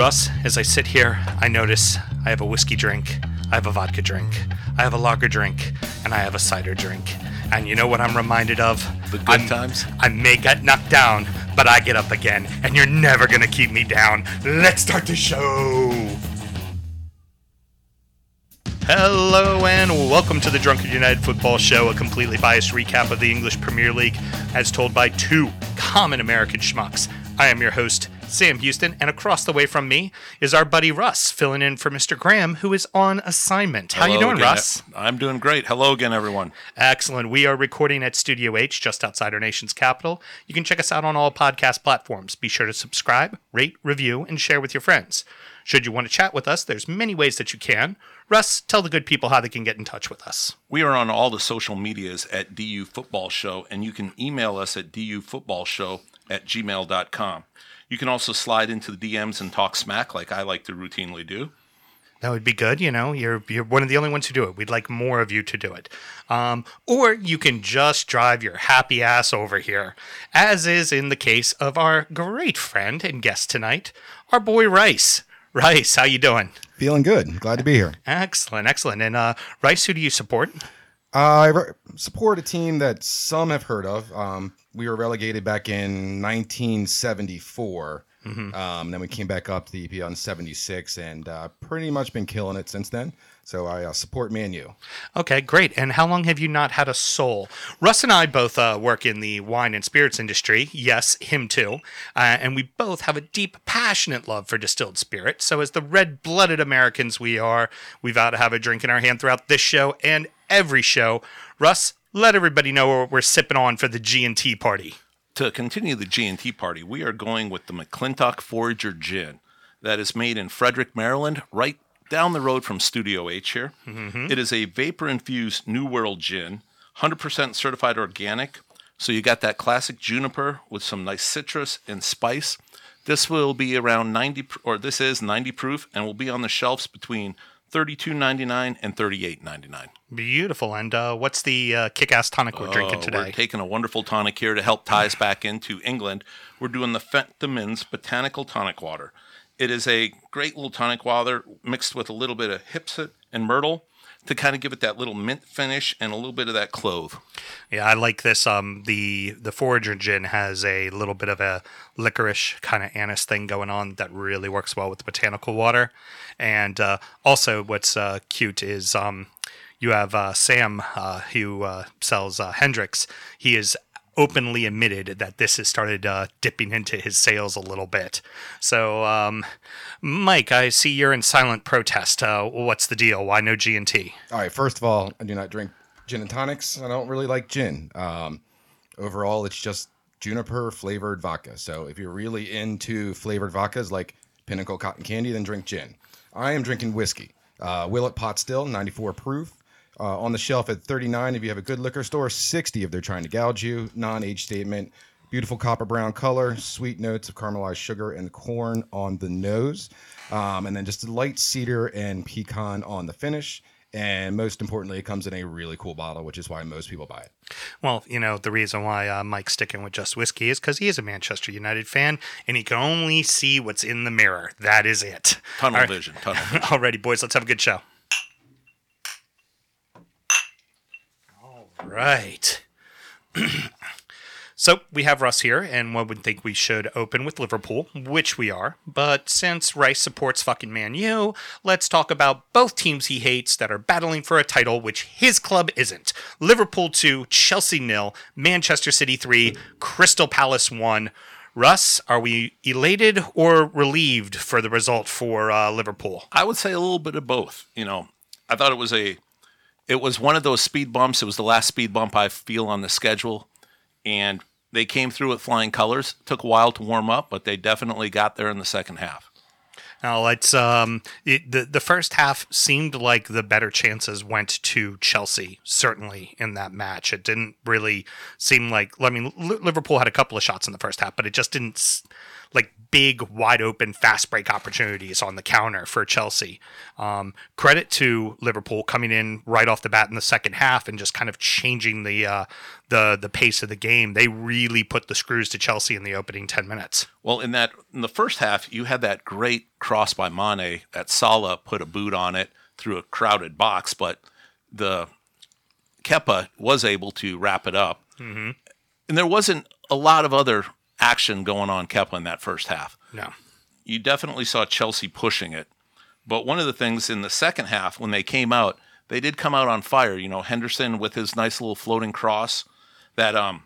Russ, as I sit here, I notice I have a whiskey drink, I have a vodka drink, I have a lager drink, and I have a cider drink. And you know what I'm reminded of? The good I'm- times? I may get knocked down, but I get up again, and you're never gonna keep me down. Let's start the show! Hello and welcome to the Drunkard United Football Show, a completely biased recap of the English Premier League as told by two common American schmucks. I am your host, Sam Houston, and across the way from me is our buddy Russ, filling in for Mr. Graham, who is on assignment. How you doing, again. Russ? I'm doing great. Hello again, everyone. Excellent. We are recording at Studio H, just outside our nation's capital. You can check us out on all podcast platforms. Be sure to subscribe, rate, review, and share with your friends. Should you want to chat with us, there's many ways that you can. Russ, tell the good people how they can get in touch with us. We are on all the social medias at DU Football Show, and you can email us at dufootballshow at gmail.com. You can also slide into the DMs and talk smack like I like to routinely do. That would be good. You know, you're you're one of the only ones who do it. We'd like more of you to do it. Um, or you can just drive your happy ass over here, as is in the case of our great friend and guest tonight, our boy Rice. Rice, how you doing? Feeling good. Glad to be here. Excellent, excellent. And uh, Rice, who do you support? I re- support a team that some have heard of. Um, we were relegated back in 1974. Um, then we came back up to the EPL in 76 and uh, pretty much been killing it since then. So I uh, support Man U. Okay, great. And how long have you not had a soul? Russ and I both uh, work in the wine and spirits industry. Yes, him too. Uh, and we both have a deep, passionate love for distilled spirit. So, as the red blooded Americans we are, we vow to have a drink in our hand throughout this show and every show. Russ, let everybody know what we're sipping on for the G&T party. To continue the G&T party, we are going with the McClintock Forager Gin that is made in Frederick, Maryland, right down the road from Studio H here. It is a vapor-infused New World gin, 100% certified organic. So you got that classic juniper with some nice citrus and spice. This will be around 90 or this is 90 proof and will be on the shelves between 32.99 and 38.99. Beautiful. And uh, what's the uh, kick ass tonic we're drinking Oh, today? We're taking a wonderful tonic here to help tie us back into England. We're doing the Fentimans Botanical Tonic Water. It is a great little tonic water mixed with a little bit of hyssop and myrtle to kind of give it that little mint finish and a little bit of that clove. Yeah, I like this. Um, the the Forager gin has a little bit of a licorice kind of anise thing going on that really works well with the botanical water. And uh, also, what's uh, cute is um, you have uh, Sam uh, who uh, sells uh, Hendrick's. He is openly admitted that this has started uh, dipping into his sales a little bit. So, um, Mike, I see you're in silent protest. Uh, what's the deal? Why no G and T? All right. First of all, I do not drink gin and tonics. I don't really like gin. Um, overall, it's just juniper flavored vodka. So if you're really into flavored vodkas like Pinnacle Cotton Candy, then drink gin. I am drinking whiskey. Uh, Willett Pot Still, 94 proof. Uh, on the shelf at 39 if you have a good liquor store, 60 if they're trying to gouge you. Non age statement. Beautiful copper brown color, sweet notes of caramelized sugar and corn on the nose. Um, and then just a light cedar and pecan on the finish. And most importantly, it comes in a really cool bottle, which is why most people buy it. Well, you know, the reason why uh, Mike's sticking with just whiskey is because he is a Manchester United fan and he can only see what's in the mirror. That is it. Tunnel All right. vision. Tunnel vision. Alrighty, boys, let's have a good show. Right. so we have Russ here, and one would think we should open with Liverpool, which we are. But since Rice supports fucking Man U, let's talk about both teams he hates that are battling for a title, which his club isn't. Liverpool 2, Chelsea nil, Manchester City 3, Crystal Palace 1. Russ, are we elated or relieved for the result for uh, Liverpool? I would say a little bit of both. You know, I thought it was a, it was one of those speed bumps. It was the last speed bump I feel on the schedule, and they came through with flying colors. Took a while to warm up, but they definitely got there in the second half. Now let's um it, the the first half seemed like the better chances went to Chelsea certainly in that match. It didn't really seem like I mean Li- Liverpool had a couple of shots in the first half, but it just didn't big, wide open, fast break opportunities on the counter for Chelsea. Um, credit to Liverpool coming in right off the bat in the second half and just kind of changing the uh, the the pace of the game. They really put the screws to Chelsea in the opening ten minutes. Well, in that in the first half, you had that great cross by Mane that Salah put a boot on it through a crowded box, but the Kepa was able to wrap it up, mm-hmm. and there wasn't a lot of other action going on Kepa in that first half. No, you definitely saw Chelsea pushing it, but one of the things in the second half when they came out, they did come out on fire. You know, Henderson with his nice little floating cross, that um,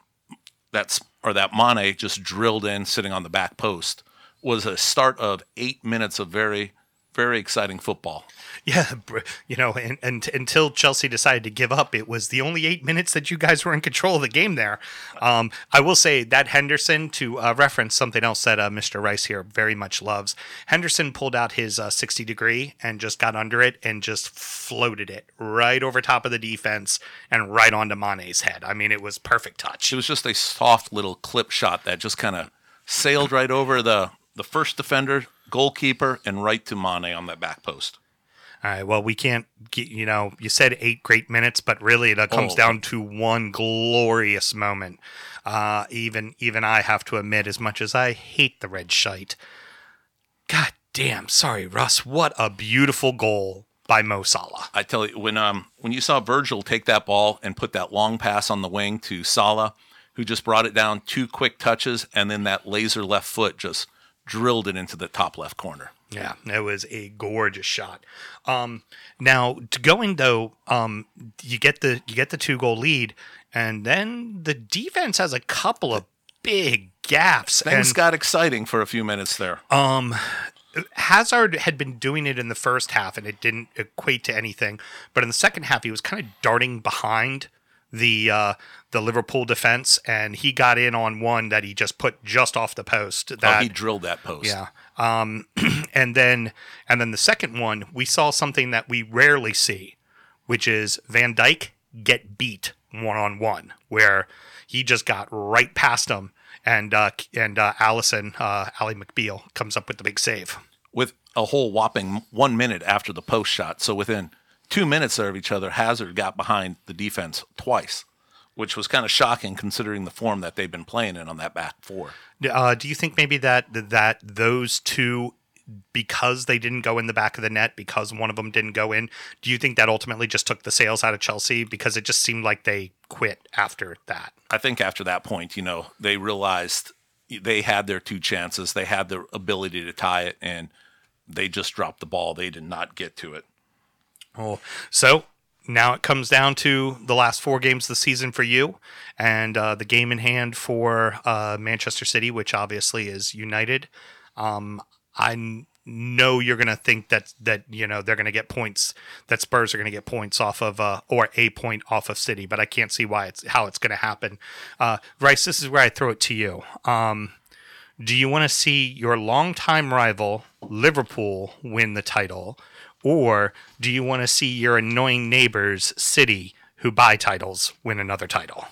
that's or that Mane just drilled in sitting on the back post was a start of eight minutes of very very exciting football. Yeah, you know, and, and until Chelsea decided to give up, it was the only eight minutes that you guys were in control of the game there. Um, I will say that Henderson, to uh, reference something else that uh, Mr. Rice here very much loves, Henderson pulled out his uh, 60 degree and just got under it and just floated it right over top of the defense and right onto Mane's head. I mean, it was perfect touch. It was just a soft little clip shot that just kind of sailed right over the the first defender, goalkeeper, and right to Mane on that back post. All right. Well, we can't get, you know, you said eight great minutes, but really it comes oh. down to one glorious moment. Uh, even, even I have to admit, as much as I hate the red shite, God damn, sorry, Russ, what a beautiful goal by Mo Salah. I tell you, when, um, when you saw Virgil take that ball and put that long pass on the wing to Salah, who just brought it down two quick touches, and then that laser left foot just drilled it into the top left corner. Yeah, it was a gorgeous shot. Um, now to going though, um, you get the you get the two goal lead, and then the defense has a couple of big gaps. Things and, got exciting for a few minutes there. Um, Hazard had been doing it in the first half, and it didn't equate to anything. But in the second half, he was kind of darting behind the uh, the Liverpool defense, and he got in on one that he just put just off the post. That, oh, he drilled that post. Yeah. Um, and then and then the second one, we saw something that we rarely see, which is Van Dijk get beat one on one, where he just got right past him, and uh, and uh, Alisson, uh, McBeal, comes up with the big save with a whole whopping one minute after the post shot. So within two minutes of each other, Hazard got behind the defense twice which was kind of shocking considering the form that they've been playing in on that back four. Uh, do you think maybe that that those two, because they didn't go in the back of the net, because one of them didn't go in, do you think that ultimately just took the sails out of Chelsea because it just seemed like they quit after that? I think after that point, you know, they realized they had their two chances, they had the ability to tie it, and they just dropped the ball. They did not get to it. Oh, so now it comes down to the last four games of the season for you and uh, the game in hand for uh, Manchester City, which obviously is United. Um, I know you're going to think that that you know they're going to get points that Spurs are going to get points off of uh, or a point off of City, but I can't see why it's how it's going to happen. Uh, Rice, this is where I throw it to you. Um, do you want to see your longtime rival Liverpool win the title? Or do you want to see your annoying neighbors, City, who buy titles, win another title?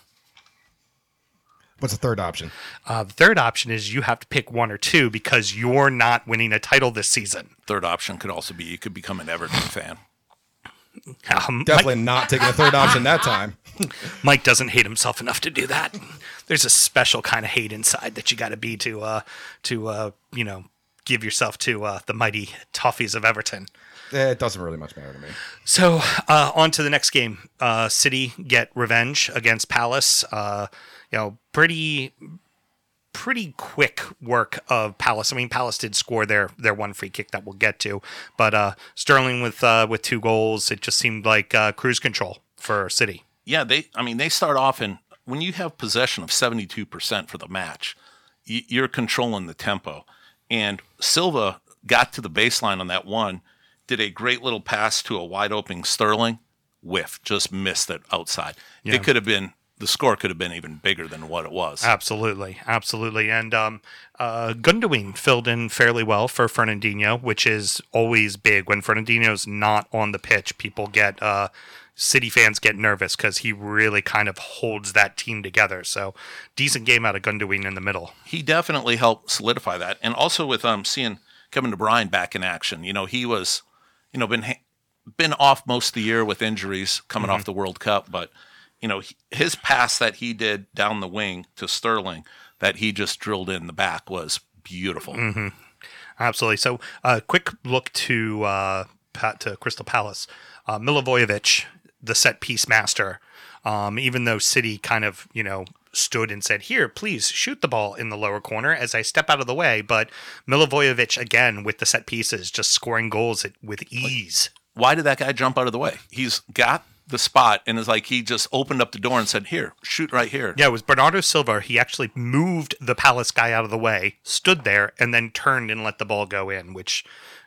What's the third option? Uh, the third option is you have to pick one or two because you're not winning a title this season. Third option could also be you could become an Everton fan. Um, Definitely Mike, not taking a third option that time. Mike doesn't hate himself enough to do that. There's a special kind of hate inside that you got to be to, uh, to uh, you know, give yourself to uh, the mighty Toffees of Everton. Eh, it doesn't really much matter to me. So uh, on to the next game. Uh, City get revenge against Palace. Uh, you know, pretty pretty quick work of Palace. I mean, Palace did score their their one free kick that we'll get to, but uh, Sterling with uh, with two goals. It just seemed like uh, cruise control for City. Yeah, they. I mean, they start off and when you have possession of seventy two percent for the match, you're controlling the tempo. And Silva got to the baseline on that one did a great little pass to a wide open Sterling, whiff, just missed it outside. Yeah. It could have been the score could have been even bigger than what it was. Absolutely, absolutely. And um, uh, Gundogan filled in fairly well for Fernandinho, which is always big when Fernandinho's not on the pitch. People get uh, City fans get nervous because he really kind of holds that team together. So decent game out of Gundogan in the middle. He definitely helped solidify that, and also with um seeing Kevin De Bruyne back in action. You know, he was, you know, been been off most of the year with injuries coming mm-hmm. off the World Cup, but you know his pass that he did down the wing to Sterling that he just drilled in the back was beautiful. Mm-hmm. Absolutely. So, a uh, quick look to uh, Pat, to Crystal Palace. Uh, Milivojevic, the set piece master. Um, even though City kind of you know stood and said, "Here, please shoot the ball in the lower corner," as I step out of the way. But Milivojevic again with the set pieces, just scoring goals with ease. Why did that guy jump out of the way? He's got the spot and it's like he just opened up the door and said, "Here, shoot right here." Yeah, it was Bernardo Silva. He actually moved the Palace guy out of the way, stood there, and then turned and let the ball go in, which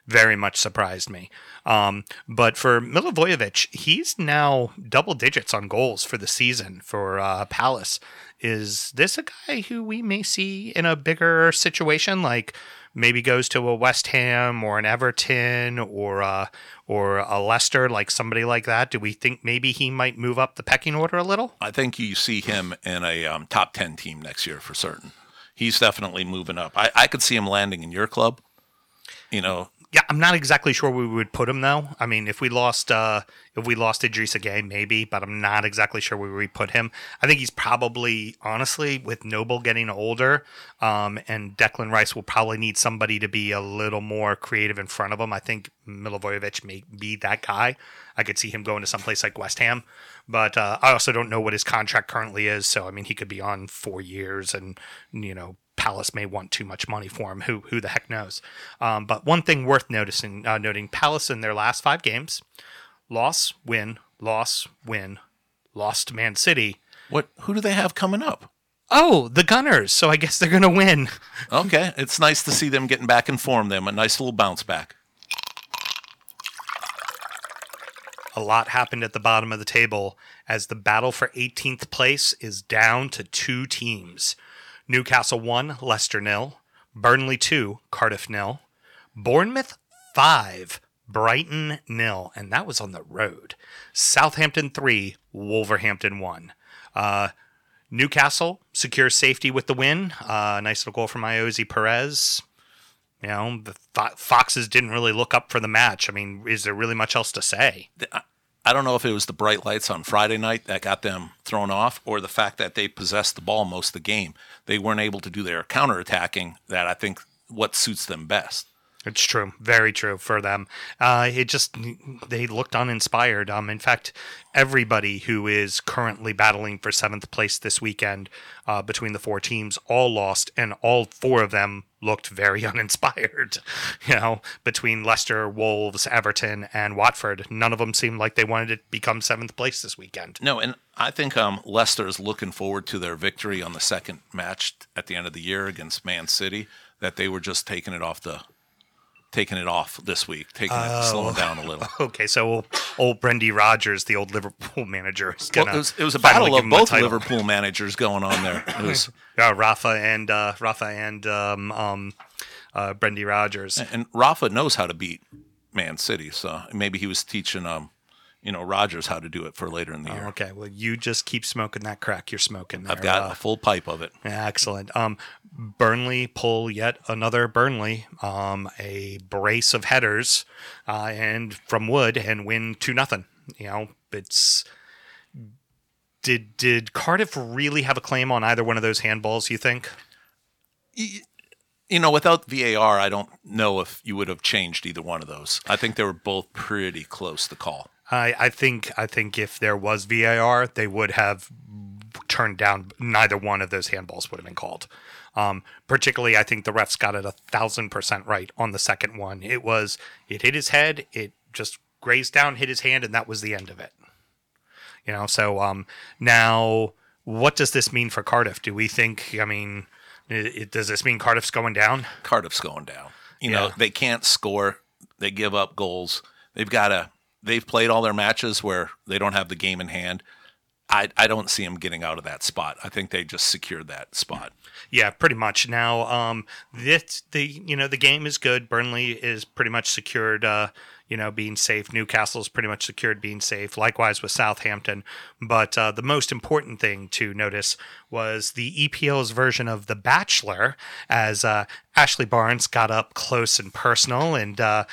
very much surprised me. Um, but for Milivojevic, he's now double digits on goals for the season for uh, Palace. Is this a guy who we may see in a bigger situation, like maybe goes to a West Ham or an Everton or a, or a Leicester, like somebody like that? Do we think maybe he might move up the pecking order a little? I think you see him in a um, top 10 team next year for certain. He's definitely moving up. I, I could see him landing in your club. You know, yeah, I'm not exactly sure where we would put him though. I mean, if we lost uh if we lost Idrissa Gueye, maybe, but I'm not exactly sure where we put him. I think he's probably honestly with Noble getting older, um, and Declan Rice will probably need somebody to be a little more creative in front of him. I think Milivojevic may be that guy. I could see him going to someplace like West Ham, but uh, I also don't know what his contract currently is. So I mean, he could be on four years and you know Palace may want too much money for him. Who who the heck knows? Um, but one thing worth noticing, uh, noting, Palace in their last five games, loss, win, loss, win, lost Man City. What? Who do they have coming up? Oh, the Gunners. So I guess they're going to win. okay, it's nice to see them getting back in form. Them a nice little bounce back. A lot happened at the bottom of the table as the battle for 18th place is down to two teams. Newcastle 1, Leicester nil. Burnley 2, Cardiff nil. Bournemouth 5, Brighton nil, and that was on the road. Southampton 3, Wolverhampton 1. Uh, Newcastle secures safety with the win. Uh, nice little goal from Ayoze Perez. You know, the Foxes didn't really look up for the match. I mean, is there really much else to say? I don't know if it was the bright lights on Friday night that got them thrown off or the fact that they possessed the ball most of the game. They weren't able to do their counterattacking that I think what suits them best. It's true, very true for them. Uh, it just they looked uninspired. Um, in fact, everybody who is currently battling for seventh place this weekend uh, between the four teams all lost, and all four of them looked very uninspired. You know, between Leicester, Wolves, Everton, and Watford, none of them seemed like they wanted to become seventh place this weekend. No, and I think um, Leicester is looking forward to their victory on the second match at the end of the year against Man City. That they were just taking it off the taking it off this week, taking it, slowing down a little. Okay, so old Brendy Rodgers, the old Liverpool manager, is gonna. Well, it, was, it was a battle of both Liverpool managers going on there. It was yeah, Rafa and uh, Rafa and um, um, uh, Brendan Rodgers, and Rafa knows how to beat Man City, so maybe he was teaching um, you know Rodgers how to do it for later in the year. Oh, okay, well you just keep smoking that crack you're smoking. There. I've got uh, a full pipe of it. Excellent. Um, Burnley pull yet another Burnley, um, a brace of headers, uh, and from Wood and win two nothing. You know, it's did did Cardiff really have a claim on either one of those handballs? You think? You know, without VAR, I don't know if you would have changed either one of those. I think they were both pretty close to call. I, I think I think if there was VAR, they would have turned down. Neither one of those handballs would have been called. Um, particularly, I think the refs got it a thousand percent right on the second one. It was it hit his head, it just grazed down, hit his hand, and that was the end of it. You know, so um, now what does this mean for Cardiff? Do we think? I mean, it, does this mean Cardiff's going down? Cardiff's going down. You yeah. know, they can't score. They give up goals. They've got to they've played all their matches where they don't have the game in hand. I, I don't see them getting out of that spot. I think they just secured that spot. Yeah, pretty much. Now, um, this the you know the game is good. Burnley is pretty much secured. Uh, you know, being safe. Newcastle's pretty much secured being safe. Likewise with Southampton. But uh, the most important thing to notice was the EPL's version of The Bachelor, as uh, Ashley Barnes got up close and personal and uh,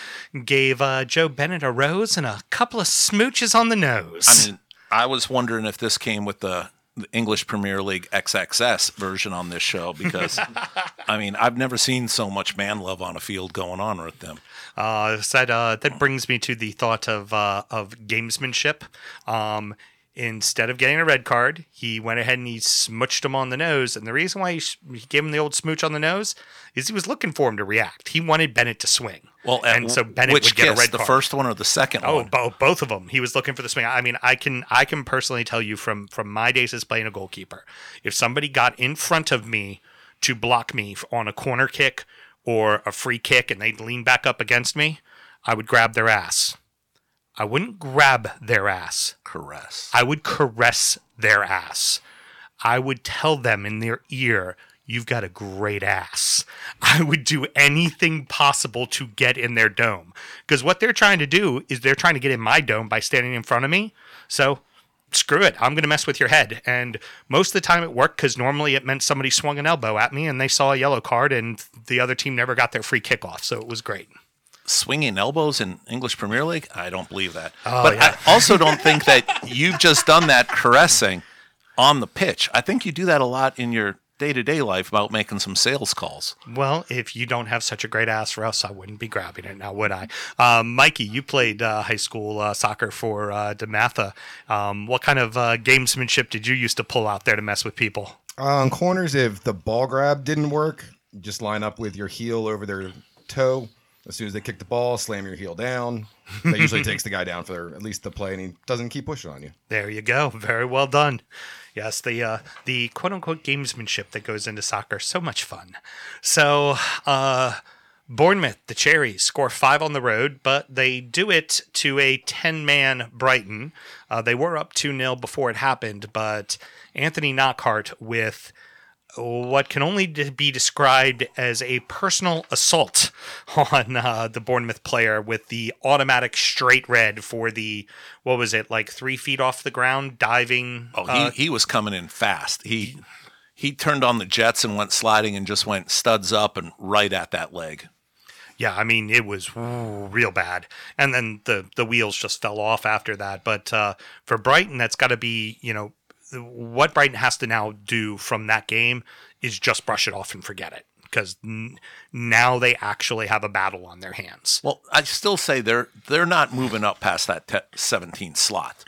gave uh, Joe Bennett a rose and a couple of smooches on the nose. I mean, I was wondering if this came with the, the English Premier League XXS version on this show because, I mean, I've never seen so much man love on a field going on with them. Uh, said uh, that brings me to the thought of uh, of gamesmanship. Um, instead of getting a red card, he went ahead and he smooched him on the nose. And the reason why he, sh- he gave him the old smooch on the nose is he was looking for him to react. He wanted Bennett to swing. Well, and so Bennett which would get kiss, a red the card. first one or the second Oh, one? bo- both of them. He was looking for the swing. I mean, I can I can personally tell you from from my days as playing a goalkeeper, if somebody got in front of me to block me on a corner kick or a free kick and they'd lean back up against me, I would grab their ass. I wouldn't grab their ass. Caress. I would caress their ass. I would tell them in their ear, You've got a great ass. I would do anything possible to get in their dome. Because what they're trying to do is they're trying to get in my dome by standing in front of me. So screw it. I'm going to mess with your head. And most of the time it worked because normally it meant somebody swung an elbow at me and they saw a yellow card and the other team never got their free kickoff. So it was great. Swinging elbows in English Premier League? I don't believe that. Oh, but yeah. I also don't think that you've just done that caressing on the pitch. I think you do that a lot in your day to day life about making some sales calls. Well, if you don't have such a great ass, or else I wouldn't be grabbing it now, would I? Um, Mikey, you played uh, high school uh, soccer for uh, DeMatha. Um, what kind of uh, gamesmanship did you used to pull out there to mess with people? On corners, if the ball grab didn't work, just line up with your heel over their toe. As soon as they kick the ball, slam your heel down. That usually takes the guy down for at least the play, and he doesn't keep pushing on you. There you go. Very well done. Yes, the uh, the quote unquote gamesmanship that goes into soccer so much fun. So, uh, Bournemouth, the Cherries, score five on the road, but they do it to a ten man Brighton. Uh, they were up two 0 before it happened, but Anthony Knockaert with what can only be described as a personal assault on uh, the Bournemouth player with the automatic straight red for the what was it like three feet off the ground diving. Oh, he, uh, he was coming in fast. He he turned on the jets and went sliding and just went studs up and right at that leg. yeah, I mean it was real bad, and then the the wheels just fell off after that. But uh, for Brighton, that's got to be you know what Brighton has to now do from that game is just brush it off and forget it because n- now they actually have a battle on their hands. Well, I still say they're they're not moving up past that te- 17 slot.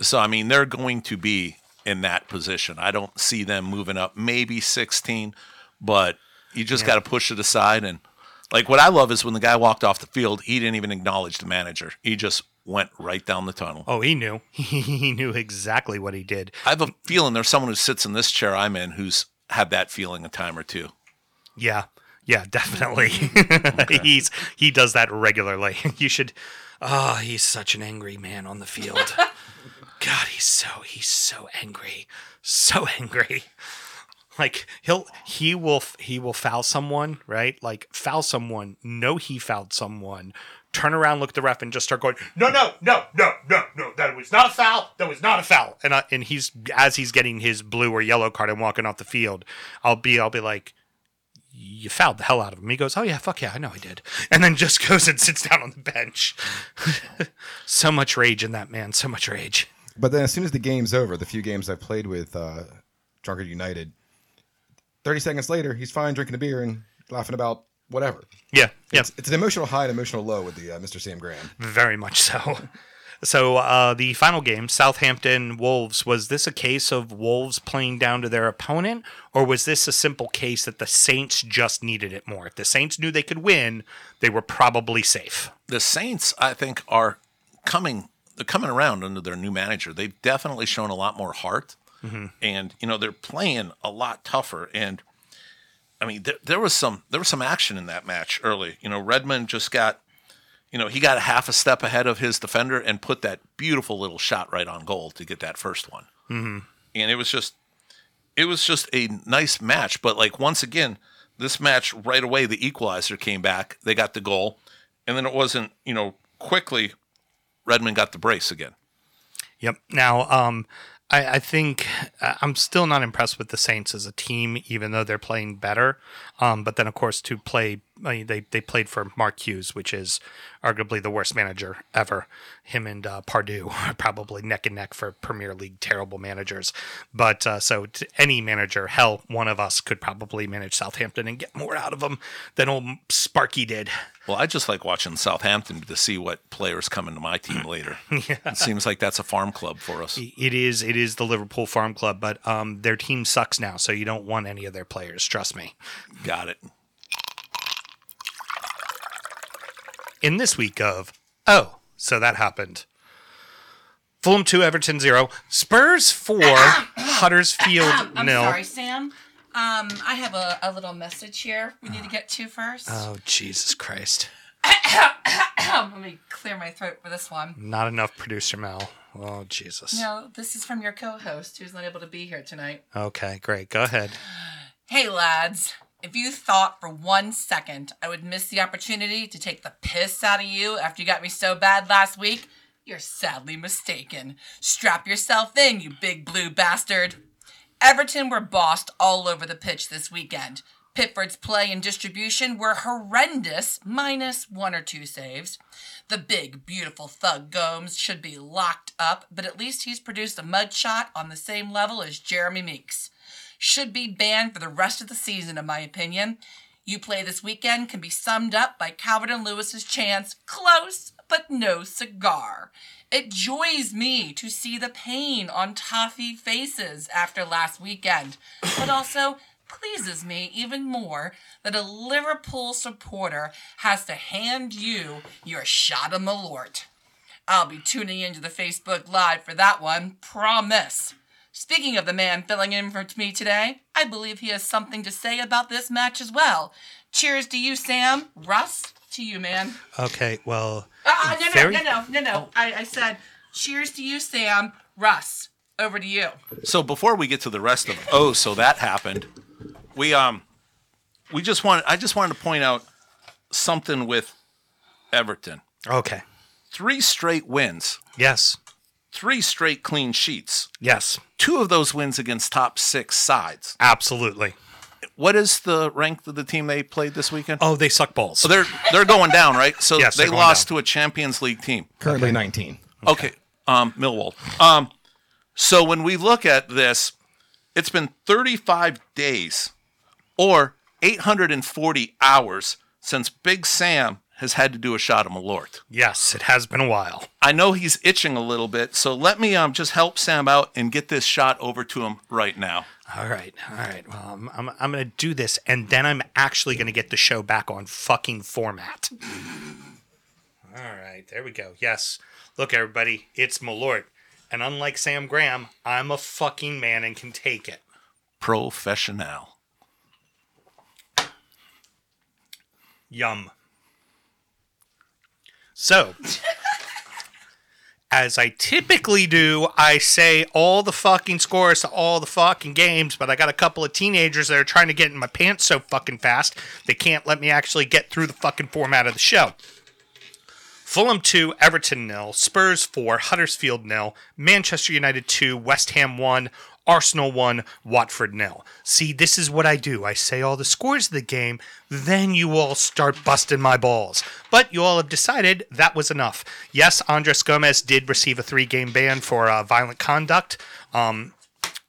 So I mean, they're going to be in that position. I don't see them moving up maybe 16, but you just got to push it aside and like what I love is when the guy walked off the field, he didn't even acknowledge the manager. He just went right down the tunnel. Oh, he knew. he knew exactly what he did. I have a feeling there's someone who sits in this chair I'm in who's had that feeling a time or two. Yeah. Yeah, definitely. He's he does that regularly. You should Oh, he's such an angry man on the field. God, he's so he's so angry. So angry. Like he'll he will he will foul someone, right? Like foul someone, know he fouled someone, turn around, look at the ref, and just start going, no, no, no, no, no, no, that was not a foul, that was not a foul. And I, and he's as he's getting his blue or yellow card and walking off the field, I'll be I'll be like, you fouled the hell out of him. He goes, oh yeah, fuck yeah, I know I did, and then just goes and sits down on the bench. so much rage in that man, so much rage. But then as soon as the game's over, the few games I've played with uh, Drunkard United, 30 seconds later, he's fine drinking a beer and laughing about whatever. Yeah, yeah. It's, it's an emotional high and emotional low with the uh, Mr. Sam Graham. Very much so. So uh, the final game, Southampton Wolves, was this a case of Wolves playing down to their opponent, or was this a simple case that the Saints just needed it more? If the Saints knew they could win, they were probably safe. the Saints, I think, are coming they're coming around under their new manager. They've definitely shown a lot more heart, and you know they're playing a lot tougher. And I mean, there, there was some there was some action in that match early. You know, Redmond just got, you know, he got a half a step ahead of his defender and put that beautiful little shot right on goal to get that first one. and it was just it was just a nice match. But like once again, this match right away, the equalizer came back. They got the goal, and then it wasn't you know quickly. Redmond got the brace again. Yep. Now, um, I, I think uh, I'm still not impressed with the Saints as a team, even though they're playing better. Um, but then, of course, to play, I mean, they they played for Mark Hughes, which is arguably the worst manager ever. Him and uh, Pardew are probably neck and neck for Premier League terrible managers. But uh, so to any manager, hell, one of us could probably manage Southampton and get more out of them than old Sparky did. Well, I just like watching Southampton to see what players come into my team later. yeah. It seems like that's a farm club for us. It is it is the Liverpool Farm Club, but um, their team sucks now, so you don't want any of their players. Trust me. Got it. In this week of oh, so that happened. Fulham two, Everton zero, Spurs four, Huddersfield I'm nil. sorry, Sam. Um, I have a, a little message here we need to get to first. Oh Jesus Christ! Let me clear my throat for this one. Not enough producer Mel. Oh Jesus. No, this is from your co-host who's not able to be here tonight. Okay, great. Go ahead. Hey, lads. If you thought for one second I would miss the opportunity to take the piss out of you after you got me so bad last week, you're sadly mistaken. Strap yourself in, you big blue bastard. Everton were bossed all over the pitch this weekend. Pickford's play and distribution were horrendous, minus one or two saves. The big, beautiful thug Gomes should be locked up, but at least he's produced a mud shot on the same level as Jeremy Meeks should be banned for the rest of the season, in my opinion. You play this weekend can be summed up by Calvert and Lewis's chance, close but no cigar. It joys me to see the pain on toffee faces after last weekend, but also pleases me even more that a Liverpool supporter has to hand you your shot of Malort. I'll be tuning into the Facebook Live for that one, promise. Speaking of the man filling in for me today, I believe he has something to say about this match as well. Cheers to you, Sam. Russ, to you, man. Okay, well, Uh, no, no, Very- no, no, no, no. I, I said, cheers to you, Sam. Russ, over to you. So before we get to the rest of oh, so that happened, we um we just want I just wanted to point out something with Everton. okay. Three straight wins, Yes, three straight clean sheets. yes, Two of those wins against top 6 sides. absolutely. What is the rank of the team they played this weekend? Oh, they suck balls. So they're they're going down, right? So Yes, they lost down. to a Champions League team. Currently 19. Okay. Um, Millwall. Um, so when we look at this, it's been 35 days or 840 hours since Big Sam has had to do a shot of Malort. yes, it has been a while. I know he's itching a little bit, so let me um just help Sam out and get this shot over to him right now. All right, all right. Well, I'm, I'm, I'm going to do this, and then I'm actually going to get the show back on fucking format. All right, there we go. Yes. Look, everybody, it's Malort. And unlike Sam Graham, I'm a fucking man and can take it. Professional. Yum. So, as I typically do, I say all the fucking scores to all the fucking games, but I got a couple of teenagers that are trying to get in my pants so fucking fast, they can't let me actually get through the fucking format of the show. Fulham 2, Everton nil, Spurs 4, Huddersfield nil, Manchester United 2, West Ham 1, Arsenal 1, Watford nil. See, this is what I do. I say all the scores of the game, then you all start busting my balls. But you all have decided that was enough. Yes, Andres Gomes did receive a three game ban for uh, violent conduct. Um,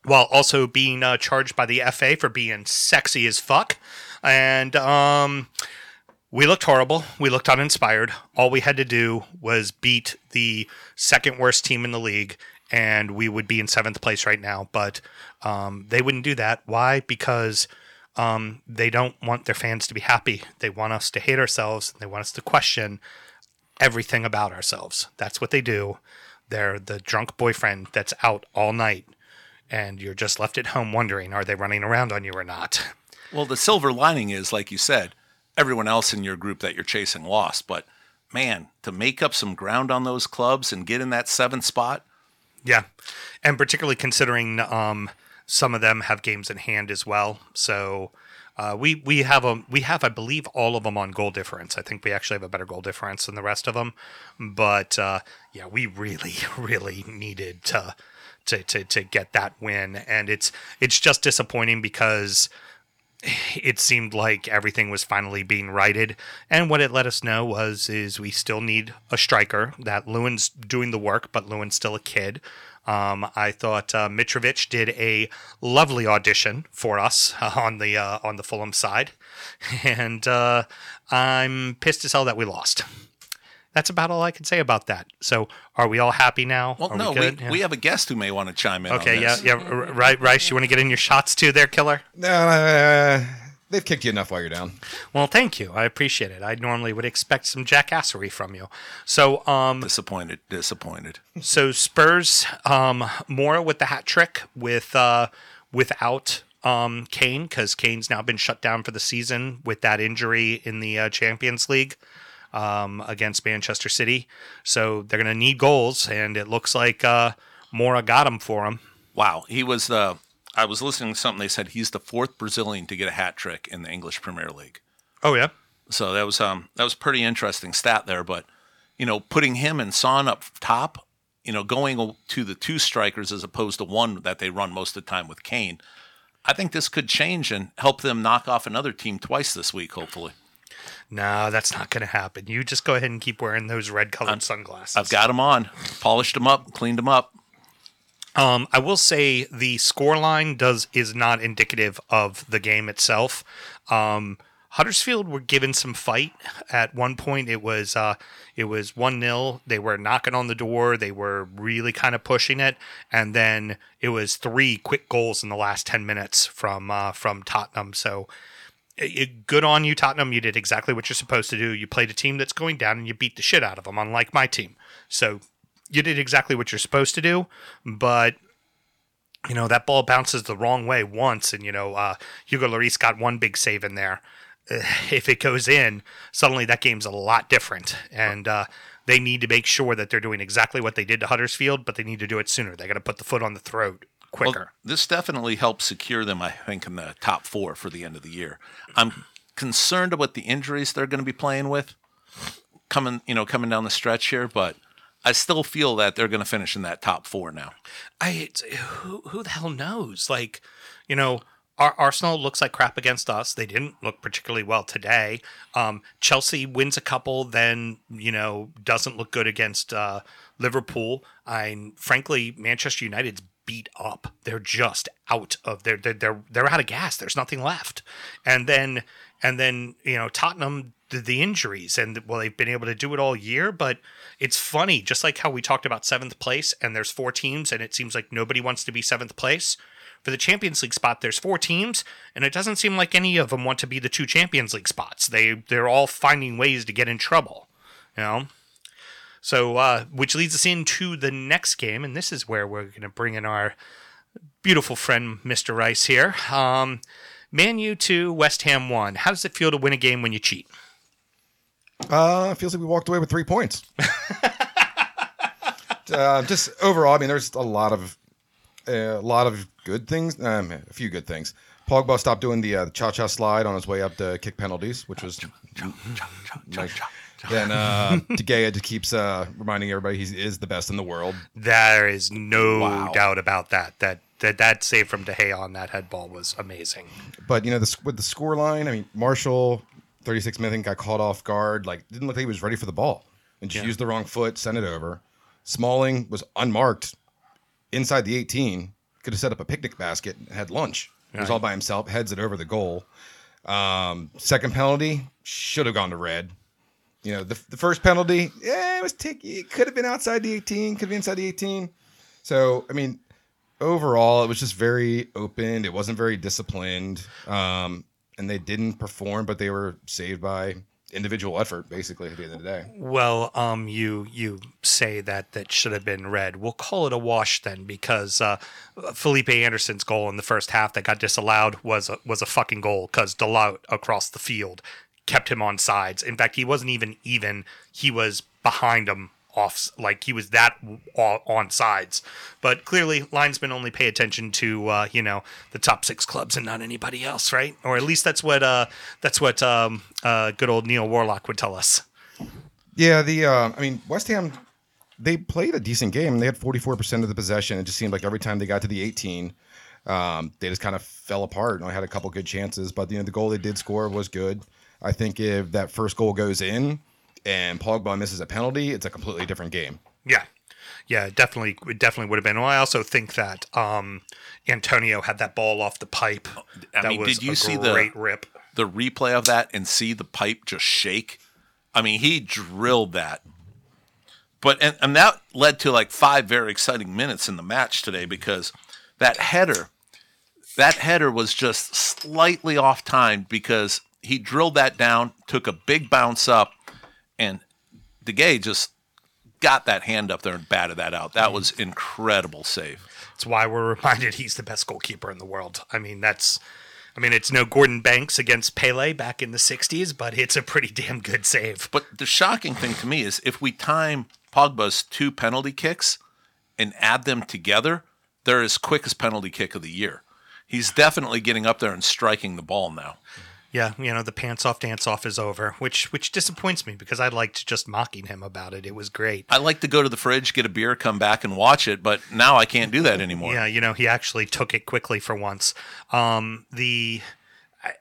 while also being uh, charged by the FA for being sexy as fuck. And um, we looked horrible. We looked uninspired. All we had to do was beat the second worst team in the league, and we would be in seventh place right now. But um, they wouldn't do that. Why? Because um, they don't want their fans to be happy. They want us to hate ourselves. They want us to question everything about ourselves. That's what they do. They're the drunk boyfriend that's out all night, and you're just left at home wondering, are they running around on you or not? Well, the silver lining is, like you said, everyone else in your group that you're chasing lost. But man, to make up some ground on those clubs and get in that seventh spot, Yeah, and particularly considering um, some of them have games in hand as well. So uh, we we have a we have I believe all of them on goal difference. I think we actually have a better goal difference than the rest of them. But uh, yeah, we really really needed to, to to to get that win, and it's it's just disappointing because it seemed like everything was finally being righted. And what it let us know was is we still need a striker that lewin's doing the work but lewin's still a kid. Um, I thought uh, Mitrovic did a lovely audition for us on the uh, on the Fulham side, and uh, I'm pissed as hell that we lost. That's about all I can say about that. So, are we all happy now? Well, are no, we, we. Yeah. we have a guest who may want to chime in. okay, on yeah, this. yeah, r- right, Rice. You want to get in your shots too, there, killer? Uh, they've kicked you enough while you're down. Well, thank you. I appreciate it. I normally would expect some jackassery from you. So, um, Disappointed, disappointed. so Spurs, um, Moura with the hat trick with uh, without um, Kane because Kane's now been shut down for the season with that injury in the uh, Champions League um, against Manchester City. So they're going to need goals, and it looks like uh, Moura got them for him. Wow, he was the. I was listening to something. They said he's the fourth Brazilian to get a hat trick in the English Premier League. Oh yeah, So that was um that was pretty interesting stat there. But you know, putting him and Son up top, you know, going to the two strikers as opposed to one that they run most of the time with Kane. I think this could change and help them knock off another team twice this week. Hopefully, no, that's not going to happen. You just go ahead and keep wearing those red colored sunglasses. I've got them on, polished them up, cleaned them up. Um, I will say the scoreline does is not indicative of the game itself. Um, Huddersfield were given some fight at one point. It was uh, it was one 0 They were knocking on the door. They were really kind of pushing it, and then it was three quick goals in the last ten minutes from uh, from Tottenham. So. Good on you, Tottenham. You did exactly what you're supposed to do. You played a team that's going down and you beat the shit out of them, unlike my team. So you did exactly what you're supposed to do, but you know that ball bounces the wrong way once, and you know uh, Hugo Lloris got one big save in there. If it goes in, suddenly that game's a lot different, and uh, they need to make sure that they're doing exactly what they did to Huddersfield, but they need to do it sooner. They got to put the foot on the throat quicker. Well, this definitely helps secure them, I think, in the top four for the end of the year. I'm concerned about the injuries they're going to be playing with coming, you know, coming down the stretch here, but I still feel that they're going to finish in that top four now. I who who the hell knows? Like, you know, Ar- Arsenal looks like crap against us. They didn't look particularly well today. Um, Chelsea wins a couple, then you know doesn't look good against uh, Liverpool. I frankly, Manchester United's beat up. They're just out of they're they're they're, out of gas. There's nothing left. And then and then you know Tottenham the, the injuries and well they've been able to do it all year but it's funny just like how we talked about seventh place and there's four teams and it seems like nobody wants to be seventh place for the champions league spot there's four teams and it doesn't seem like any of them want to be the two champions league spots they they're all finding ways to get in trouble you know so uh which leads us into the next game and this is where we're going to bring in our beautiful friend mr rice here um man u 2 west ham 1 how does it feel to win a game when you cheat Uh, feels like we walked away with three points. uh, just overall, I mean, there's a lot of a lot of good things. Um, a few good things. Pogba stopped doing the uh, cha-cha slide on his way up to kick penalties, which was nice. Then uh, De Gea just keeps uh, reminding everybody he is the best in the world. There is no Wow. doubt about that. That that that save from De Gea on that head ball was amazing. But you know, the, with the score line, I mean, Martial, 36 minutes, got caught off guard. Like, didn't look like he was ready for the ball, and just used the wrong foot, sent it over. Smalling was unmarked inside the 18. Could have set up a picnic basket and had lunch. He was all by himself, heads it over the goal. Um, second penalty should have gone to red. You know, the, the first penalty, yeah, it was ticky. It could have been outside the 18, could be inside the 18. So, I mean, overall, it was just very open. It wasn't very disciplined. Um, and they didn't perform, but they were saved by individual effort, basically, at the end of the day. Well, um, you you say that that should have been red. We'll call it a wash then, because uh, Felipe Anderson's goal in the first half that got disallowed was a, was a fucking goal because Dalot across the field kept him on sides. In fact, he wasn't even even. He was behind him off, like he was that on sides. But clearly, linesmen only pay attention to uh, you know the top six clubs and not anybody else, right? Or at least that's what uh, that's what um, uh, good old Neil Warlock would tell us. Yeah, the uh, I mean West Ham, they played a decent game. They had 44% of the possession. It just seemed like every time they got to the 18, um, they just kind of fell apart. And I had a couple good chances, but you know the goal they did score was good. I think if that first goal goes in and Pogba misses a penalty, it's a completely different game. Yeah. Yeah, definitely, it definitely would have been. Well, I also think that um, Antonio had that ball off the pipe. I that mean, was did you a see the- great rip? the replay of that and see the pipe just shake. I mean, he drilled that. But and, and that led to like five very exciting minutes in the match today because that header that header was just slightly off time because he drilled that down, took a big bounce up, and De Gea just got that hand up there and batted that out. That was incredible save. It's why we're reminded he's the best goalkeeper in the world. I mean, that's, I mean, it's no Gordon Banks against Pele back in the '60s, but it's a pretty damn good save. But the shocking thing to me is if we time Pogba's two penalty kicks and add them together, they're his quickest penalty kick of the year. He's definitely getting up there and striking the ball now. Yeah, you know, the pants off dance off is over, which which disappoints me because I liked just mocking him about it. It was great. I like to go to the fridge, get a beer, come back and watch it, but now I can't do that anymore. Yeah, you know, he actually took it quickly for once. Um, the I,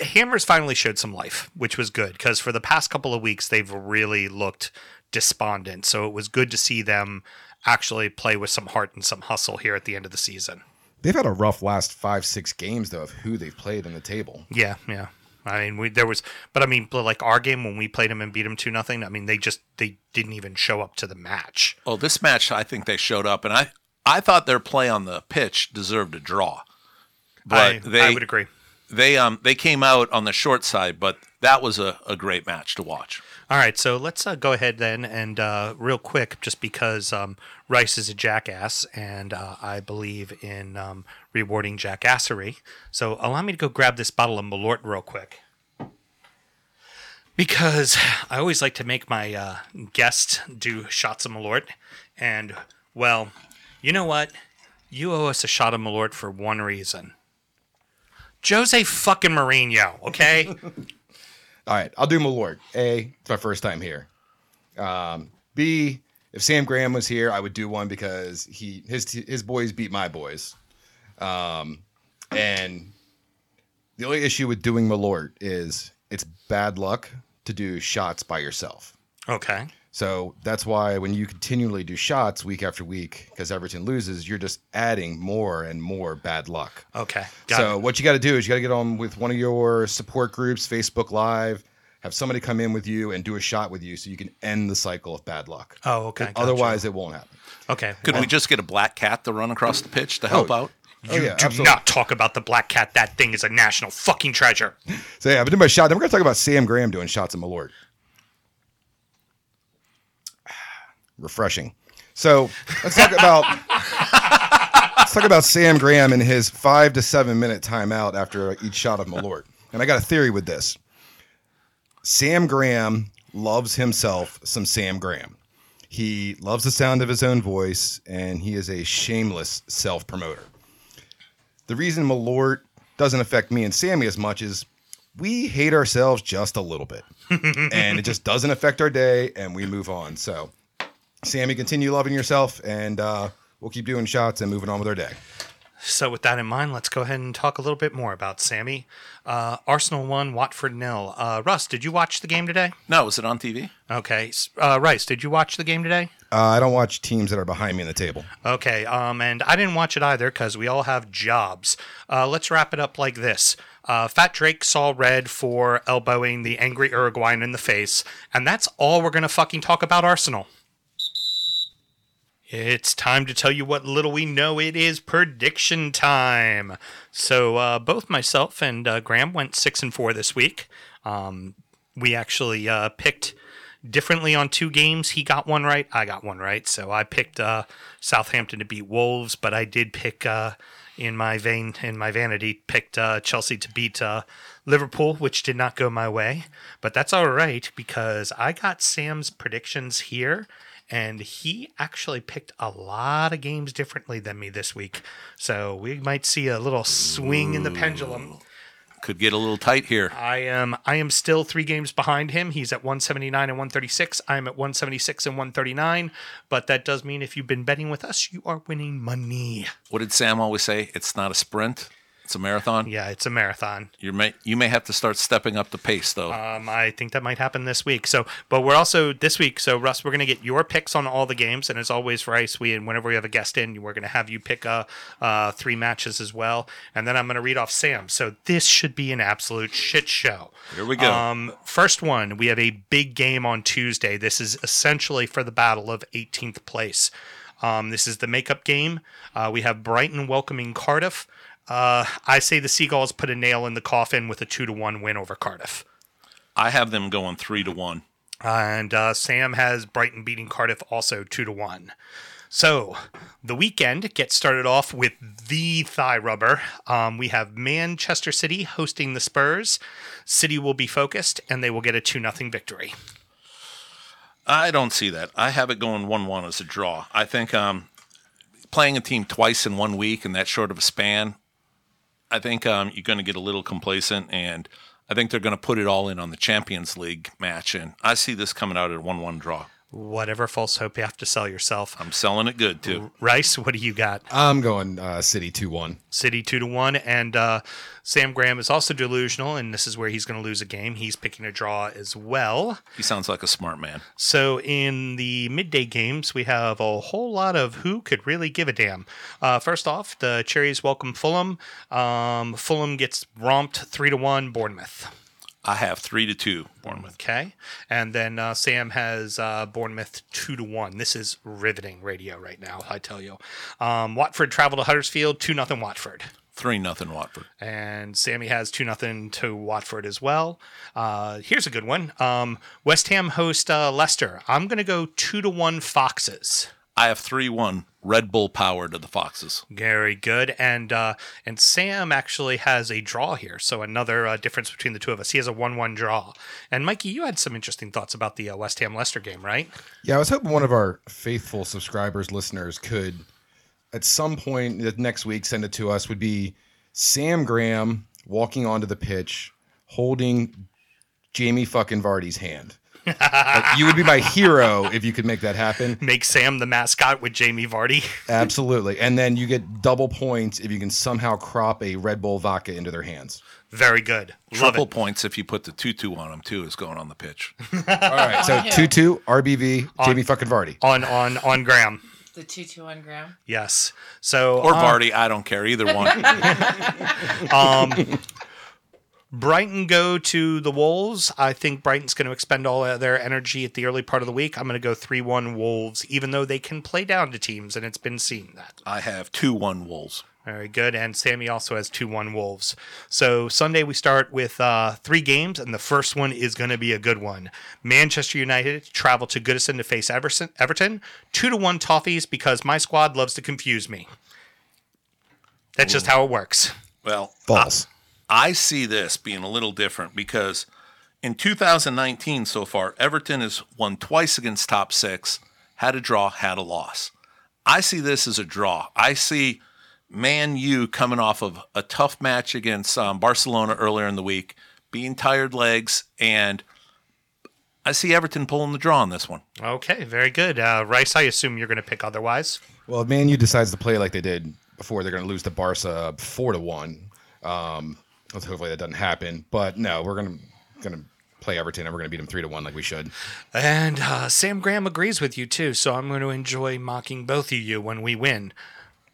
Hammers finally showed some life, which was good because for the past couple of weeks they've really looked despondent. So it was good to see them actually play with some heart and some hustle here at the end of the season. They've had a rough last five, six games though of who they've played in the table. Yeah, yeah. I mean, we there was, but I mean, like our game when we played them and beat them two nothing. I mean, they just they didn't even show up to the match. Oh, this match, I think they showed up, and I, I thought their play on the pitch deserved a draw. But I, they, I would agree. They, um, they came out on the short side, but that was a, a great match to watch. All right, so let's uh, go ahead then and uh, real quick, just because um, Rice is a jackass, and uh, I believe in um, rewarding jackassery. So allow me to go grab this bottle of Malort real quick, because I always like to make my uh, guests do shots of Malort, and well, you know what? You owe us a shot of Malort for one reason. Jose fucking Mourinho, okay? All right, I'll do Malort. A, it's my first time here. Um, B, if Sam Graham was here, I would do one because he his his boys beat my boys. Um, and the only issue with doing Malort is it's bad luck to do shots by yourself. okay. So that's why when you continually do shots week after week, because Everton loses, you're just adding more and more bad luck. Okay. Got so it. what you got to do is you got to get on with one of your support groups, Facebook Live, have somebody come in with you and do a shot with you, so you can end the cycle of bad luck. Oh, okay. gotcha. Otherwise, it won't happen. Okay. Could we just get a black cat to run across the pitch to oh, help Oh. out? Oh You yeah, do absolutely. not talk about the black cat. That thing is a national fucking treasure. So yeah, I've been doing my shot. Then we're gonna talk about Sam Graham doing shots of Malort. Refreshing. So let's talk about let's talk about Sam Graham and his five to seven minute timeout after each shot of Malort. And I got a theory with this. Sam Graham loves himself some Sam Graham. He loves the sound of his own voice, and he is a shameless self promoter. The reason Malort doesn't affect me and Sammy as much is we hate ourselves just a little bit. and it just doesn't affect our day, and we move on. So, Sammy, continue loving yourself, and uh, we'll keep doing shots and moving on with our day. So, with that in mind, let's go ahead and talk a little bit more about Sammy. Uh, Arsenal won, Watford nil. Uh, Russ, did you watch the game today? No, was it on TV? Okay. Uh, Rice, did you watch the game today? Uh, I don't watch teams that are behind me in the table. Okay, um, and I didn't watch it either because we all have jobs. Uh, let's wrap it up like this. Uh, Fat Drake saw red for elbowing the angry Uruguayan in the face, and that's all we're gonna fucking talk about Arsenal. It's time to tell you what little we know. It is prediction time. So uh, both myself and uh, Graham went six and four this week. Um, we actually uh, picked differently on two games. He got one right. I got one right. So I picked uh, Southampton to beat Wolves, but I did pick uh, in my vein, in my vanity, picked uh, Chelsea to beat Liverpool, which did not go my way. But that's all right because I got Sam's predictions here. And he actually picked a lot of games differently than me this week. So we might see a little swing in the pendulum. Could get a little tight here. I am I am still three games behind him. He's at 179 and 136. I'm at 176 and 139. But that does mean if you've been betting with us, you are winning money. What did Sam always say? It's not a sprint. It's a marathon. Yeah, it's a marathon. You may you may have to start stepping up the pace though. Um, I think that might happen this week. So, but we're also this week. So, Russ, we're going to get your picks on all the games, and as always, Rice, we and whenever we have a guest in, we're going to have you pick uh, uh, three matches as well, and then I'm going to read off Sam. So this should be an absolute shit show. Here we go. Um, first one, we have a big game on Tuesday. This is essentially for the battle of 18th place. Um, this is the makeup game. Uh, we have Brighton welcoming Cardiff. Uh, I say the Seagulls put a nail in the coffin with a two to one win over Cardiff. I have them going three to one. And uh, Sam has Brighton beating Cardiff also two to one. So the weekend gets started off with the thigh rubber. Um, we have Manchester City hosting the Spurs. City will be focused and they will get a 2 0 victory. I don't see that. I have it going one one as a draw. I think um, playing a team twice in one week in that short of a span, I think um, you're going to get a little complacent, and I think they're going to put it all in on the Champions League match. And I see this coming out at a one one draw. Whatever false hope you have to sell yourself. I'm selling it good too. Rice, what do you got? I'm going uh, City 2 1. City two to one, and uh, Sam Graham is also delusional, and this is where he's going to lose a game. He's picking a draw as well. He sounds like a smart man. So in the midday games, we have a whole lot of who could really give a damn. Uh, first off, the Cherries welcome Fulham. Um, Fulham gets romped three to one. Bournemouth. I have three to two Bournemouth. Okay, and then uh, Sam has uh, Bournemouth two to one. This is riveting radio right now. I tell you. Um, Watford travel to Huddersfield two nothing Watford. Three nothing Watford. and Sammy has two nothing to Watford as well. Uh, here's a good one. Um, West Ham host uh, Leicester. I'm going to go two to one Foxes. I have three one Red Bull power to the Foxes. Very good, and uh, and Sam actually has a draw here, so another uh, difference between the two of us. He has a one-one draw. And Mikey, you had some interesting thoughts about the uh, West Ham Leicester game, right? Yeah, I was hoping one of our faithful subscribers, listeners, could at some point next week send it to us. Would be Sam Graham walking onto the pitch holding Jamie fucking Vardy's hand. Like, you would be my hero if you could make that happen. Make Sam the mascot with Jamie Vardy. Absolutely. And then you get double points if you can somehow crop a Red Bull vodka into their hands. Very good. Love Triple it. points if you put the two two on them too is going on the pitch. All right. So 2 2, RBV, Jamie fucking Vardy. On on on Graham. The two two one gram. Yes. So Or uh, Vardy, I don't care either one. Brighton go to the Wolves. I think Brighton's going to expend all of their energy at the early part of the week. I'm going to go 3 1 Wolves, even though they can play down to teams, and it's been seen that. I have two one Wolves. Very good. And Sammy also has 2 1 Wolves. So Sunday we start with uh, three games, and the first one is going to be a good one. Manchester United travel to Goodison to face Everson, Everton. 2 to 1 Toffees because my squad loves to confuse me. That's just how it works. Well, False. I see this being a little different because in 2019 so far, Everton has won twice against top six, had a draw, had a loss. I see this as a draw. I see Man U coming off of a tough match against um, Barcelona earlier in the week, being tired legs, and I see Everton pulling the draw on this one. Okay, very good. Uh, Rice, I assume you're going to pick otherwise. Well, if Man U decides to play like they did before, they're going to lose to Barca 4 to 1. Um, let's hopefully that doesn't happen. But no, we're going to going to play Everton and we're going to beat them 3 to 1 like we should. And uh, Sam Graham agrees with you too, so I'm going to enjoy mocking both of you when we win.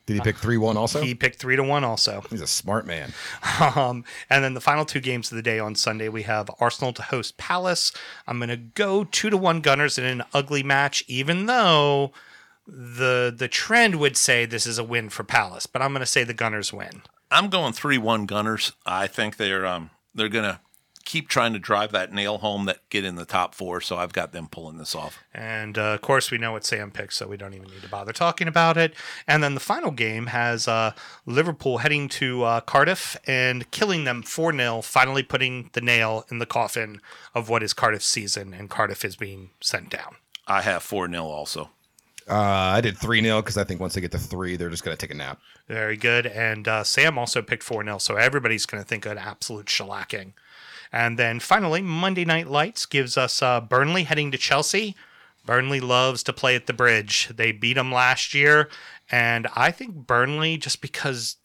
Did he pick 3 1 also? He picked three to one also. He's a smart man. Um, and then the final two games of the day on Sunday, we have Arsenal to host Palace. I'm going to go two to one Gunners in an ugly match, even though the the trend would say this is a win for Palace, but I'm going to say the Gunners win. I'm going three one Gunners. I think they're um they're gonna keep trying to drive that nail home that get in the top four. So I've got them pulling this off. And uh, of course, we know what Sam picks, so we don't even need to bother talking about it. And then the final game has uh, Liverpool heading to uh, Cardiff and killing them 4 0, finally putting the nail in the coffin of what is Cardiff's season, and Cardiff is being sent down. I have 4 0 also. Uh, I did 3 0 because I think once they get to three, they're just going to take a nap. Very good. And uh, Sam also picked 4 0, so everybody's going to think an absolute shellacking. And then finally, Monday Night Lights gives us uh, Burnley heading to Chelsea. Burnley loves to play at the bridge. They beat them last year. And I think Burnley, just because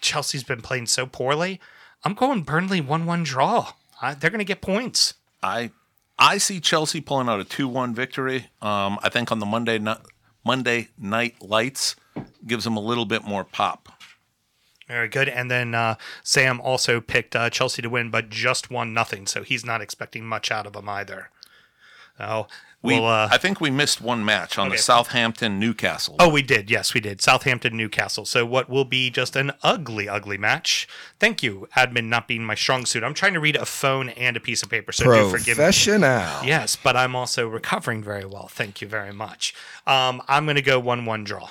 Chelsea's been playing so poorly, I'm going Burnley 1 1 draw. Uh, they're going to get points. I I see Chelsea pulling out a 2 1 victory. Um, I think on the Monday, ni- Monday Night Lights gives them a little bit more pop. Very good. And then uh, Sam also picked uh, Chelsea to win, but just one nothing. So he's not expecting much out of them either. So We, we'll, uh, I think we missed one match on Okay. the Southampton Newcastle. Oh, we did. Yes, we did. Southampton, Newcastle. So what will be just an ugly, ugly match. Thank you, admin not being my strong suit. I'm trying to read a phone and a piece of paper, so do forgive me. Professional. Yes, but I'm also recovering very well. Thank you very much. Um, I'm going to go one-one draw,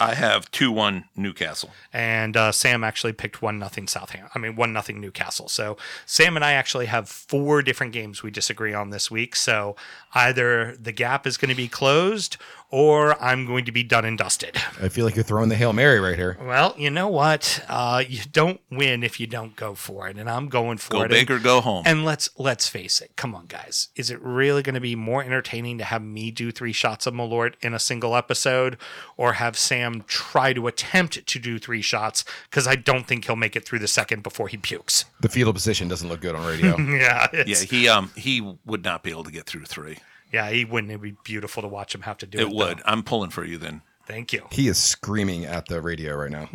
I have 2 1 Newcastle. and uh, Sam actually picked one nothing Southampton. I mean one nothing Newcastle. So Sam and I actually have four different games we disagree on this week. So either the gap is going to be closed, or I'm going to be done and dusted. I feel like you're throwing the Hail Mary right here. Well, you know what? Uh, you don't win if you don't go for it, and I'm going for Go it. big or go home. And let's let's face it. Come on, guys. Is it really going to be more entertaining to have me do three shots of Malort in a single episode, or have Sam try to attempt to do three shots? Because I don't think he'll make it through the second before he pukes. The fetal position doesn't look good on radio. Yeah, yeah, he um he would not be able to get through three. Yeah. He wouldn't. It'd be beautiful to watch him have to do it. It would. though. I'm pulling for you then. Thank you. he is screaming at the radio right now.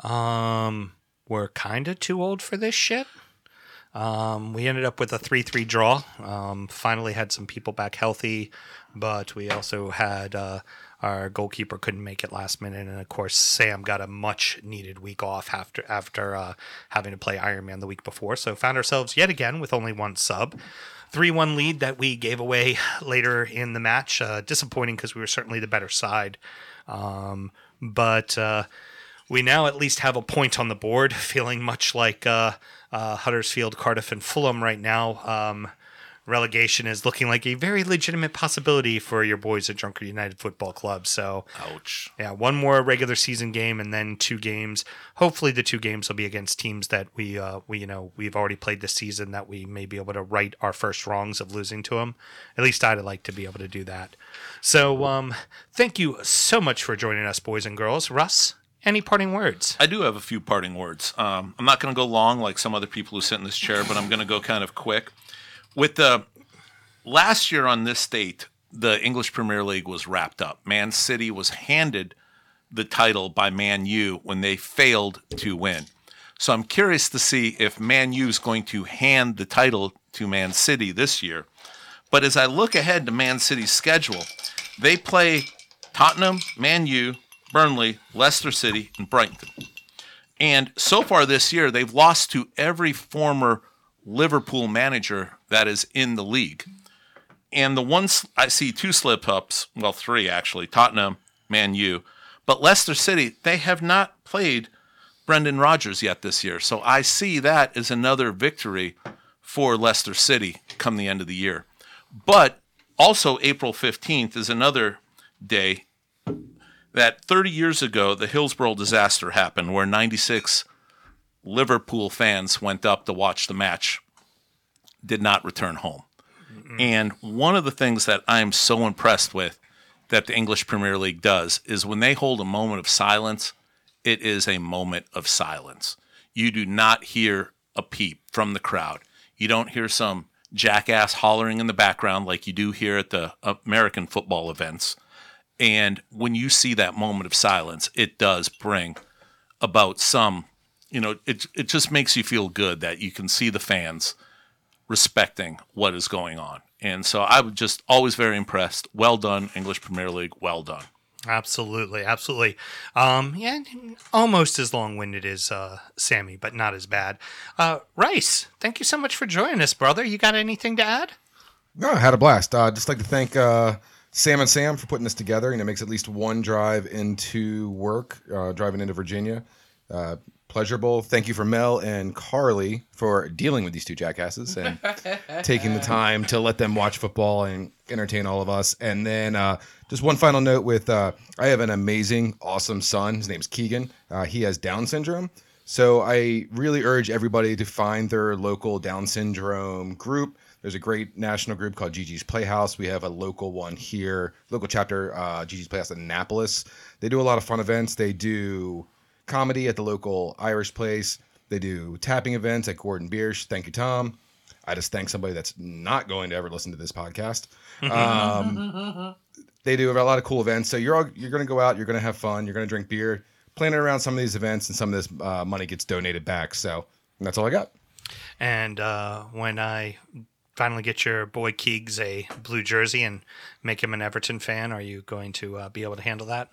Um, we're kind of too old for this shit. Um, we ended up with a 3 3 draw. Um, finally had some people back healthy, but we also had uh, our goalkeeper couldn't make it last minute. And of course, Sam got a much needed week off after after uh, having to play Ironman the week before. So found ourselves yet again with only one sub. 3 1 lead that we gave away later in the match. Uh, disappointing because we were certainly the better side. Um, but. We now at least have a point on the board, feeling much like uh, uh, Huddersfield, Cardiff, and Fulham right now. Um, relegation is looking like a very legitimate possibility for your boys at Drunkard United Football Club. So, Ouch. yeah, one more regular season game and then two games. Hopefully, the two games will be against teams that we, uh, we, you know, we've already played this season that we may be able to right our first wrongs of losing to them. At least I'd like to be able to do that. So, um, thank you so much for joining us, boys and girls. Russ, any parting words? I do have a few parting words. Um, I'm not going to go long like some other people who sit in this chair, but I'm going to go kind of quick. With the last year on this date, the English Premier League was wrapped up. Man City was handed the title by Man U when they failed to win. So I'm curious to see if Man U is going to hand the title to Man City this year. But as I look ahead to Man City's schedule, they play Tottenham, Man U, Burnley, Leicester City, and Brighton. And so far this year, they've lost to every former Liverpool manager that is in the league. And the ones I see two slip ups, well, three actually Tottenham, Man U, but Leicester City, they have not played Brendan Rodgers yet this year. So I see that as another victory for Leicester City come the end of the year. But also, April 15th is another day that 30 years ago, the Hillsborough disaster happened where 96 Liverpool fans went up to watch the match, did not return home. And one of the things that I'm so impressed with that the English Premier League does is when they hold a moment of silence, it is a moment of silence. You do not hear a peep from the crowd. You don't hear some jackass hollering in the background like you do here at the American football events. And when you see that moment of silence, it does bring about some, you know, it, it just makes you feel good that you can see the fans respecting what is going on. And so I was just always very impressed. Well done, English Premier League. Well done. Absolutely, absolutely. Um, yeah, almost as long-winded as uh, Sammy, but not as bad. Uh, Rice, thank you so much for joining us, brother. You got anything to add? No, I had a blast. Uh, just like to thank uh, Sam and Sam for putting this together. And it makes at least one drive into work, uh, driving into Virginia. Uh, pleasurable. Thank you for Mel and Carly for dealing with these two jackasses and taking the time to let them watch football and entertain all of us. And then uh, just one final note with uh, I have an amazing, awesome son. His name's Keegan. Uh, he has Down syndrome. So I really urge everybody to find their local Down syndrome group. There's a great national group called Gigi's Playhouse. We have a local one here, local chapter, uh, Gigi's Playhouse in Annapolis. They do a lot of fun events. They do comedy at the local Irish place. They do tapping events at Gordon Biersch. Thank you, Tom. I just thank somebody that's not going to ever listen to this podcast. Um, they do a lot of cool events. So you're all, you're going to go out, you're going to have fun, you're going to drink beer, planning around some of these events, and some of this uh, money gets donated back. So that's all I got. And uh, when I finally get your boy Keegs a blue jersey and make him an Everton fan, are you going to uh, be able to handle that?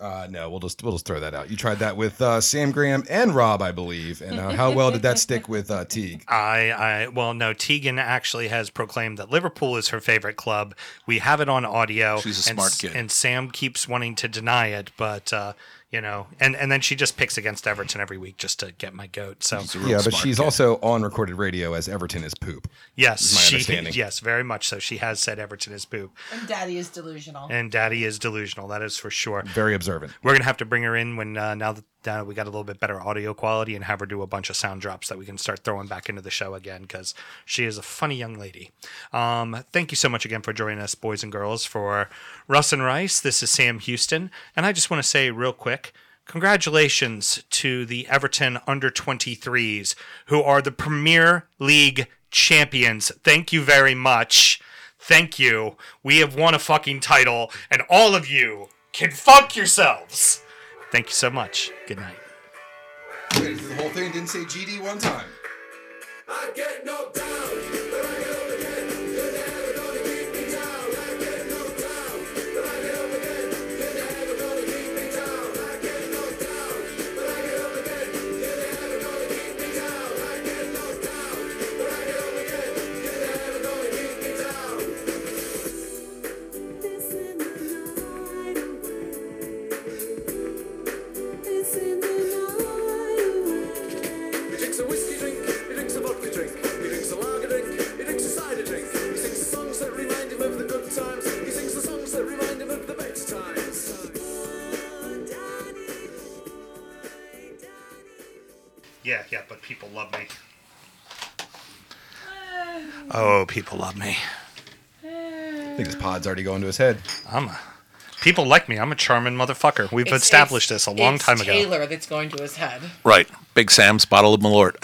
Uh, no, we'll just we'll just throw that out. You tried that with uh, Sam Graham and Rob, I believe. And uh, how well did that stick with uh, Teague? I, I, well, no. Tegan actually has proclaimed that Liverpool is her favorite club. We have it on audio. She's a and, smart kid. and Sam keeps wanting to deny it, but uh, you know, and and then she just picks against Everton every week just to get my goat. So He's a real Yeah, but she's kid. also on recorded radio as Everton is poop. yes, my she, understanding. yes, very much so. She has said Everton is poop, And daddy is delusional. and Daddy is delusional. That is for sure. Very observant. We're gonna have to bring her in when uh, now that we got a little bit better audio quality and have her do a bunch of sound drops that we can start throwing back into the show again because she is a funny young lady. Um, thank you so much again for joining us, boys and girls. For Russ and Rice, this is Sam Houston, and I just want to say real quick. Congratulations to the Everton under 23s, who are the Premier League champions. Thank you very much. Thank you. We have won a fucking title, and all of you can fuck yourselves. Thank you so much. Good night. The whole thing didn't say GD one time. Yeah, yeah, but people love me. Oh, people love me. I think this pod's already going to his head. I'm a. People like me. I'm a charming motherfucker. We've It's- established it's- this a long it's time ago. Taylor that's going to his head. Right. Big Sam's bottle of Malort.